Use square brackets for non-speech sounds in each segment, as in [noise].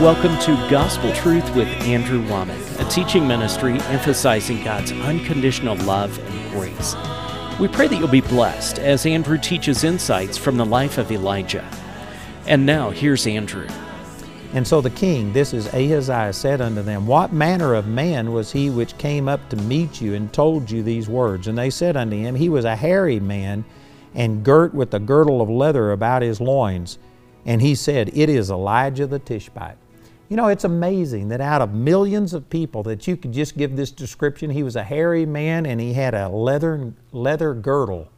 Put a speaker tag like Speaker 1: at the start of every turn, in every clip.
Speaker 1: Welcome to Gospel Truth with Andrew Wommack, a teaching ministry emphasizing God's unconditional love and grace. We pray that you'll be blessed as Andrew teaches insights from the life of Elijah. And now, here's Andrew.
Speaker 2: And so the king, this is Ahaziah, said unto them, What manner of man was he which came up to meet you and told you these words? And they said unto him, He was a hairy man, and girt with a girdle of leather about his loins. And he said, It is Elijah the Tishbite. You know, it's amazing that out of millions of people that you could just give this description, he was a hairy man and he had a leather, leather girdle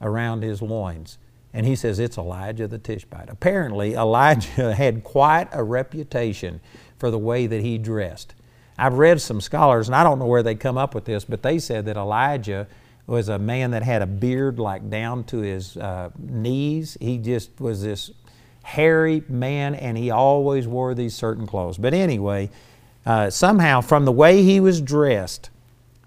Speaker 2: around his loins. And he says, It's Elijah the Tishbite. Apparently, Elijah [laughs] had quite a reputation for the way that he dressed. I've read some scholars, and I don't know where they come up with this, but they said that Elijah was a man that had a beard like down to his uh, knees. He just was this hairy man, and he always wore these certain clothes. But anyway, uh, somehow from the way he was dressed,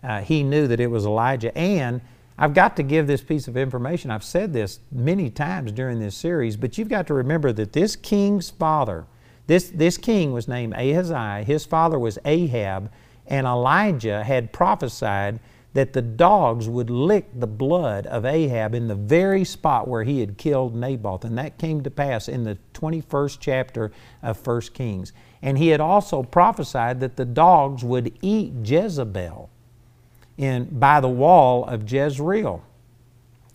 Speaker 2: uh, he knew that it was Elijah. And I've got to give this piece of information. I've said this many times during this series, but you've got to remember that this king's father, this, this king was named Ahaziah, his father was Ahab, and Elijah had prophesied that the dogs would lick the blood of Ahab in the very spot where he had killed Naboth. And that came to pass in the 21st chapter of 1 Kings. And he had also prophesied that the dogs would eat Jezebel in, by the wall of Jezreel.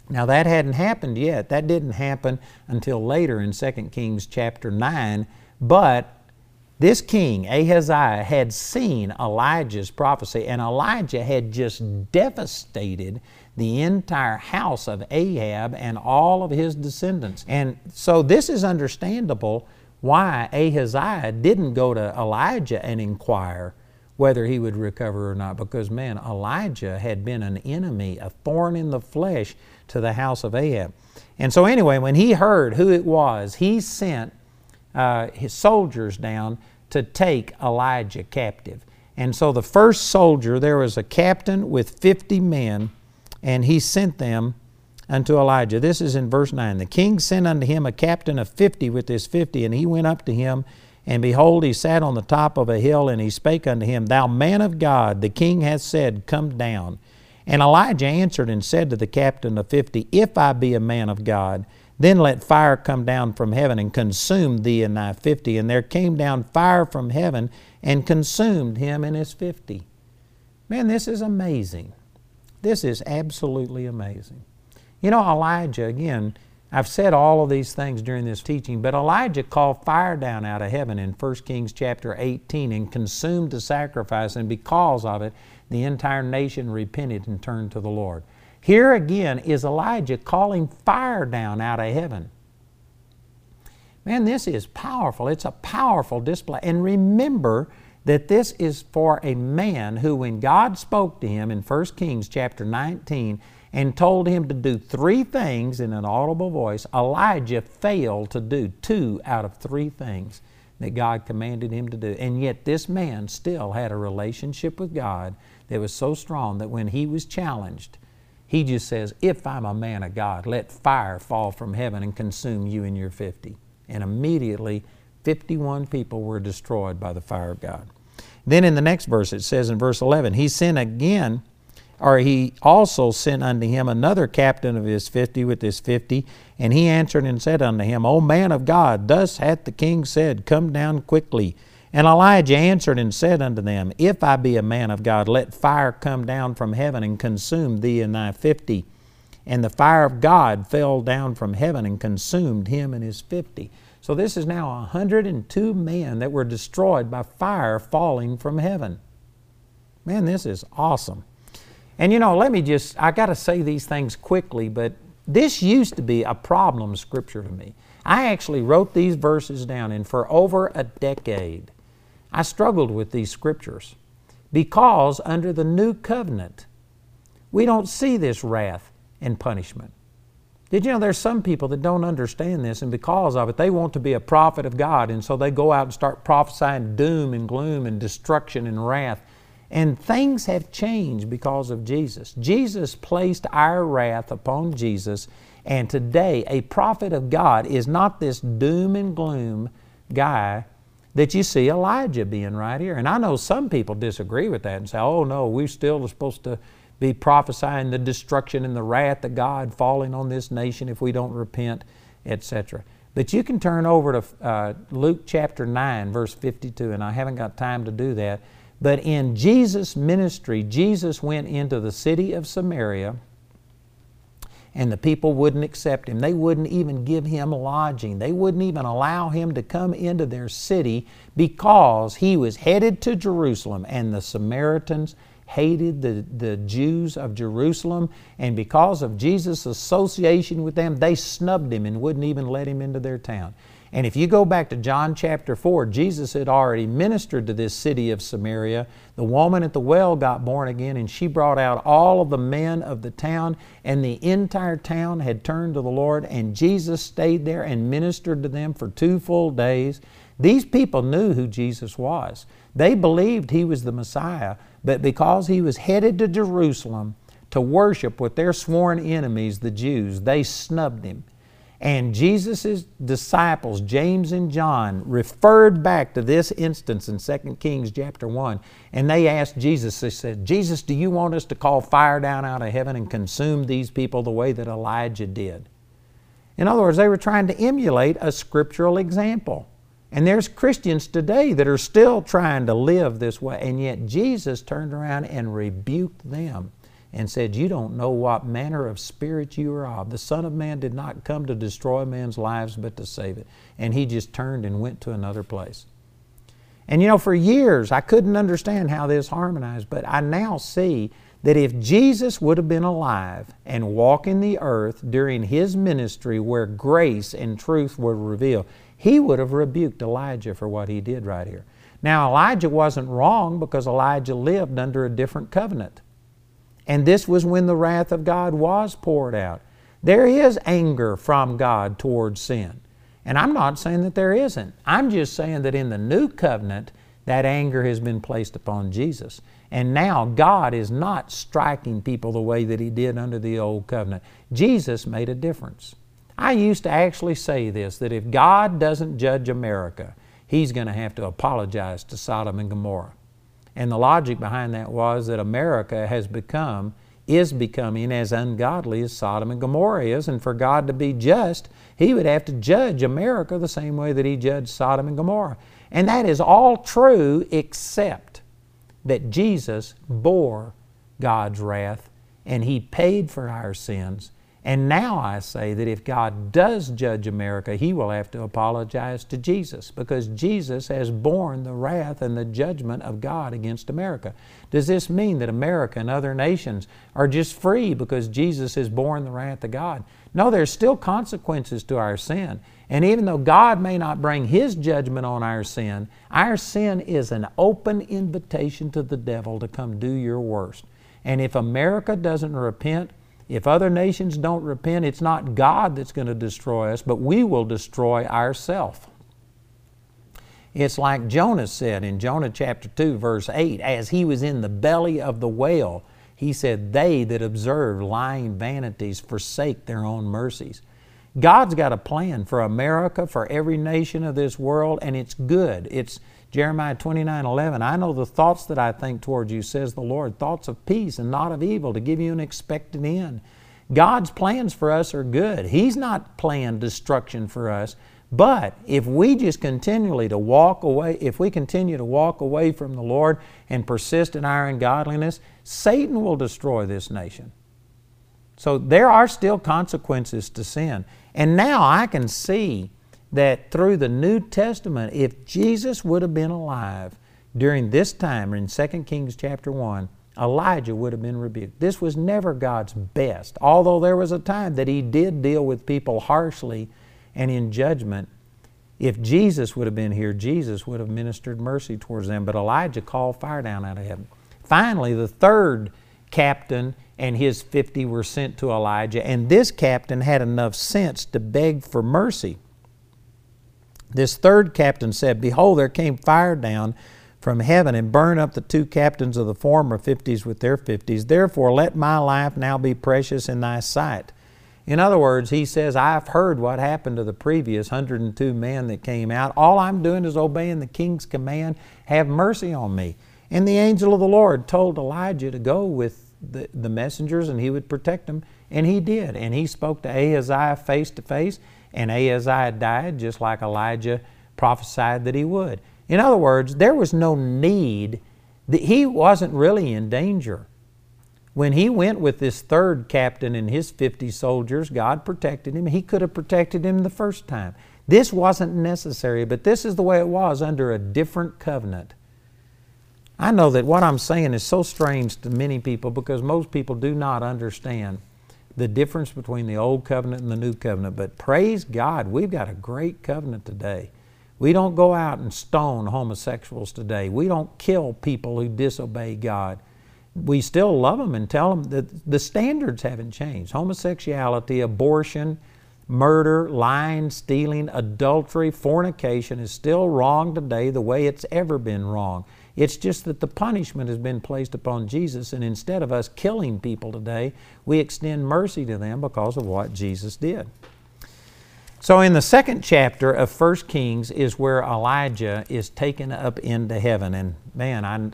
Speaker 2: Now that hadn't happened yet. That didn't happen until later in 2 Kings chapter 9. But this king, Ahaziah, had seen Elijah's prophecy, and Elijah had just devastated the entire house of Ahab and all of his descendants. And so this is understandable why Ahaziah didn't go to Elijah and inquire whether he would recover or not, because man, Elijah had been an enemy, a thorn in the flesh to the house of Ahab. And so, anyway, when he heard who it was, he sent uh, his soldiers down to take Elijah captive. And so the first soldier, there was a captain with 50 men, and he sent them unto Elijah. This is in verse 9. The king sent unto him a captain of 50 with his 50, and he went up to him, and behold, he sat on the top of a hill, and he spake unto him, Thou man of God, the king hath said, Come down. And Elijah answered and said to the captain of 50, If I be a man of God, then let fire come down from heaven and consume thee and thy fifty. And there came down fire from heaven and consumed him and his fifty. Man, this is amazing. This is absolutely amazing. You know, Elijah, again, I've said all of these things during this teaching, but Elijah called fire down out of heaven in 1 Kings chapter 18 and consumed the sacrifice, and because of it, the entire nation repented and turned to the Lord. Here again is Elijah calling fire down out of heaven. Man, this is powerful. It's a powerful display. And remember that this is for a man who, when God spoke to him in 1 Kings chapter 19 and told him to do three things in an audible voice, Elijah failed to do two out of three things that God commanded him to do. And yet, this man still had a relationship with God that was so strong that when he was challenged, he just says, If I'm a man of God, let fire fall from heaven and consume you and your 50. And immediately, 51 people were destroyed by the fire of God. Then in the next verse, it says in verse 11, He sent again, or he also sent unto him another captain of his 50 with his 50. And he answered and said unto him, O man of God, thus hath the king said, Come down quickly. And Elijah answered and said unto them, If I be a man of God, let fire come down from heaven and consume thee and thy fifty. And the fire of God fell down from heaven and consumed him and his fifty. So this is now 102 men that were destroyed by fire falling from heaven. Man, this is awesome. And you know, let me just, I got to say these things quickly, but this used to be a problem scripture to me. I actually wrote these verses down, and for over a decade, I struggled with these scriptures because under the new covenant, we don't see this wrath and punishment. Did you know there's some people that don't understand this, and because of it, they want to be a prophet of God, and so they go out and start prophesying doom and gloom and destruction and wrath. And things have changed because of Jesus. Jesus placed our wrath upon Jesus, and today a prophet of God is not this doom and gloom guy that you see Elijah being right here. And I know some people disagree with that and say, oh no, we're still supposed to be prophesying the destruction and the wrath of God falling on this nation if we don't repent, etc. But you can turn over to uh, Luke chapter 9, verse 52, and I haven't got time to do that. But in Jesus' ministry, Jesus went into the city of Samaria and the people wouldn't accept him. They wouldn't even give him lodging. They wouldn't even allow him to come into their city because he was headed to Jerusalem and the Samaritans hated the, the Jews of Jerusalem, and because of Jesus' association with them, they snubbed him and wouldn't even let him into their town. And if you go back to John chapter 4, Jesus had already ministered to this city of Samaria. The woman at the well got born again, and she brought out all of the men of the town, and the entire town had turned to the Lord, and Jesus stayed there and ministered to them for two full days. These people knew who Jesus was. They believed he was the Messiah, but because he was headed to Jerusalem to worship with their sworn enemies, the Jews, they snubbed him. And Jesus' disciples, James and John, referred back to this instance in 2 Kings chapter 1. And they asked Jesus, they said, Jesus, do you want us to call fire down out of heaven and consume these people the way that Elijah did? In other words, they were trying to emulate a scriptural example. And there's Christians today that are still trying to live this way. And yet Jesus turned around and rebuked them and said, You don't know what manner of spirit you are of. The Son of Man did not come to destroy man's lives, but to save it. And he just turned and went to another place. And you know, for years I couldn't understand how this harmonized, but I now see that if Jesus would have been alive and walking the earth during his ministry where grace and truth were revealed, he would have rebuked Elijah for what he did right here. Now, Elijah wasn't wrong because Elijah lived under a different covenant. And this was when the wrath of God was poured out. There is anger from God towards sin. And I'm not saying that there isn't. I'm just saying that in the new covenant, that anger has been placed upon Jesus. And now God is not striking people the way that He did under the old covenant. Jesus made a difference. I used to actually say this that if God doesn't judge America, He's going to have to apologize to Sodom and Gomorrah. And the logic behind that was that America has become, is becoming as ungodly as Sodom and Gomorrah is. And for God to be just, He would have to judge America the same way that He judged Sodom and Gomorrah. And that is all true except that Jesus bore God's wrath and He paid for our sins and now I say that if God does judge America, He will have to apologize to Jesus because Jesus has borne the wrath and the judgment of God against America. Does this mean that America and other nations are just free because Jesus has borne the wrath of God? No, there's still consequences to our sin. And even though God may not bring His judgment on our sin, our sin is an open invitation to the devil to come do your worst. And if America doesn't repent, if other nations don't repent, it's not God that's going to destroy us, but we will destroy ourselves. It's like Jonah said in Jonah chapter 2, verse 8 as he was in the belly of the whale, he said, They that observe lying vanities forsake their own mercies. God's got a plan for America, for every nation of this world, and it's good. It's Jeremiah 29 11. I know the thoughts that I think towards you, says the Lord, thoughts of peace and not of evil, to give you an expected end. God's plans for us are good. He's not planned destruction for us. But if we just continually to walk away, if we continue to walk away from the Lord and persist in our ungodliness, Satan will destroy this nation. So there are still consequences to sin. And now I can see that through the New Testament, if Jesus would have been alive during this time in 2 Kings chapter 1, Elijah would have been rebuked. This was never God's best, although there was a time that he did deal with people harshly and in judgment. If Jesus would have been here, Jesus would have ministered mercy towards them, but Elijah called fire down out of heaven. Finally, the third captain and his 50 were sent to Elijah, and this captain had enough sense to beg for mercy. This third captain said, Behold, there came fire down from heaven and burned up the two captains of the former fifties with their fifties. Therefore, let my life now be precious in thy sight. In other words, he says, I've heard what happened to the previous 102 men that came out. All I'm doing is obeying the king's command have mercy on me. And the angel of the Lord told Elijah to go with the, the messengers and he would protect them. And he did. And he spoke to Ahaziah face to face. And Ahaziah died just like Elijah prophesied that he would. In other words, there was no need, that he wasn't really in danger. When he went with this third captain and his 50 soldiers, God protected him. He could have protected him the first time. This wasn't necessary, but this is the way it was under a different covenant. I know that what I'm saying is so strange to many people because most people do not understand the difference between the old covenant and the new covenant. But praise God, we've got a great covenant today. We don't go out and stone homosexuals today. We don't kill people who disobey God. We still love them and tell them that the standards haven't changed. Homosexuality, abortion, murder, lying, stealing, adultery, fornication is still wrong today the way it's ever been wrong. It's just that the punishment has been placed upon Jesus, and instead of us killing people today, we extend mercy to them because of what Jesus did. So, in the second chapter of 1 Kings is where Elijah is taken up into heaven. And man, I,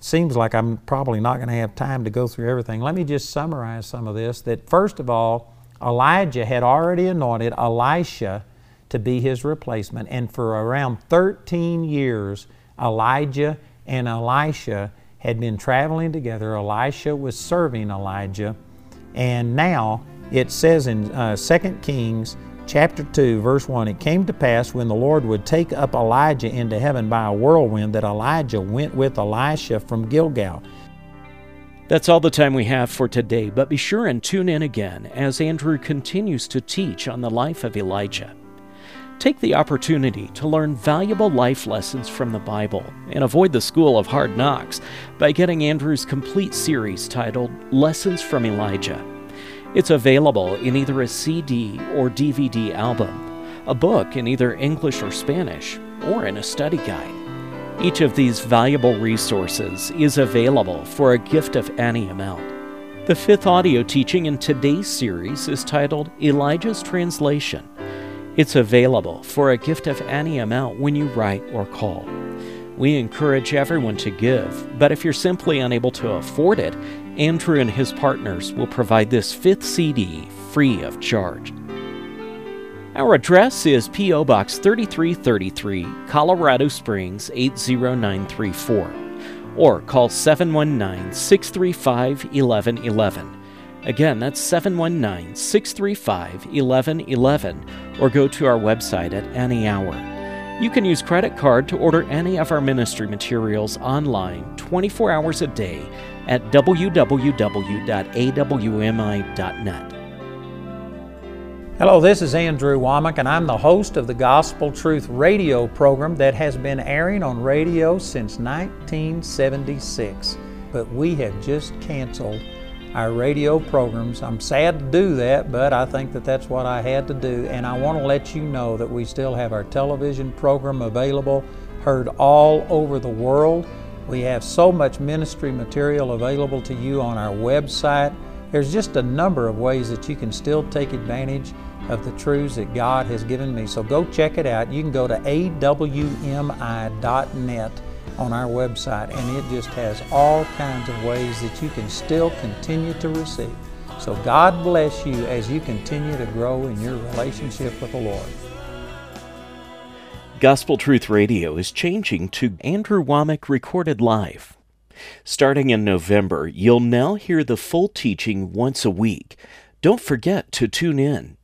Speaker 2: seems like I'm probably not going to have time to go through everything. Let me just summarize some of this. That first of all, Elijah had already anointed Elisha to be his replacement, and for around 13 years, Elijah and Elisha had been traveling together. Elisha was serving Elijah, and now it says in uh, 2 Kings chapter 2, verse 1 It came to pass when the Lord would take up Elijah into heaven by a whirlwind that Elijah went with Elisha from Gilgal.
Speaker 1: That's all the time we have for today, but be sure and tune in again as Andrew continues to teach on the life of Elijah. Take the opportunity to learn valuable life lessons from the Bible and avoid the school of hard knocks by getting Andrew's complete series titled Lessons from Elijah. It's available in either a CD or DVD album, a book in either English or Spanish, or in a study guide. Each of these valuable resources is available for a gift of any amount. The fifth audio teaching in today's series is titled Elijah's Translation it's available for a gift of any amount when you write or call. We encourage everyone to give, but if you're simply unable to afford it, Andrew and his partners will provide this fifth CD free of charge. Our address is P.O. Box 3333, Colorado Springs 80934, or call 719 635 1111. Again, that's 719 635 1111 or go to our website at any hour. You can use credit card to order any of our ministry materials online 24 hours a day at www.awmi.net.
Speaker 2: Hello, this is Andrew Wommack, and I'm the host of the Gospel Truth radio program that has been airing on radio since 1976. But we have just canceled our radio programs. I'm sad to do that, but I think that that's what I had to do. And I want to let you know that we still have our television program available, heard all over the world. We have so much ministry material available to you on our website. There's just a number of ways that you can still take advantage of the truths that God has given me. So go check it out. You can go to awmi.net on our website, and it just has all kinds of ways that you can still continue to receive. So God bless you as you continue to grow in your relationship with the Lord.
Speaker 1: Gospel Truth Radio is changing to Andrew Wommack recorded live. Starting in November, you'll now hear the full teaching once a week. Don't forget to tune in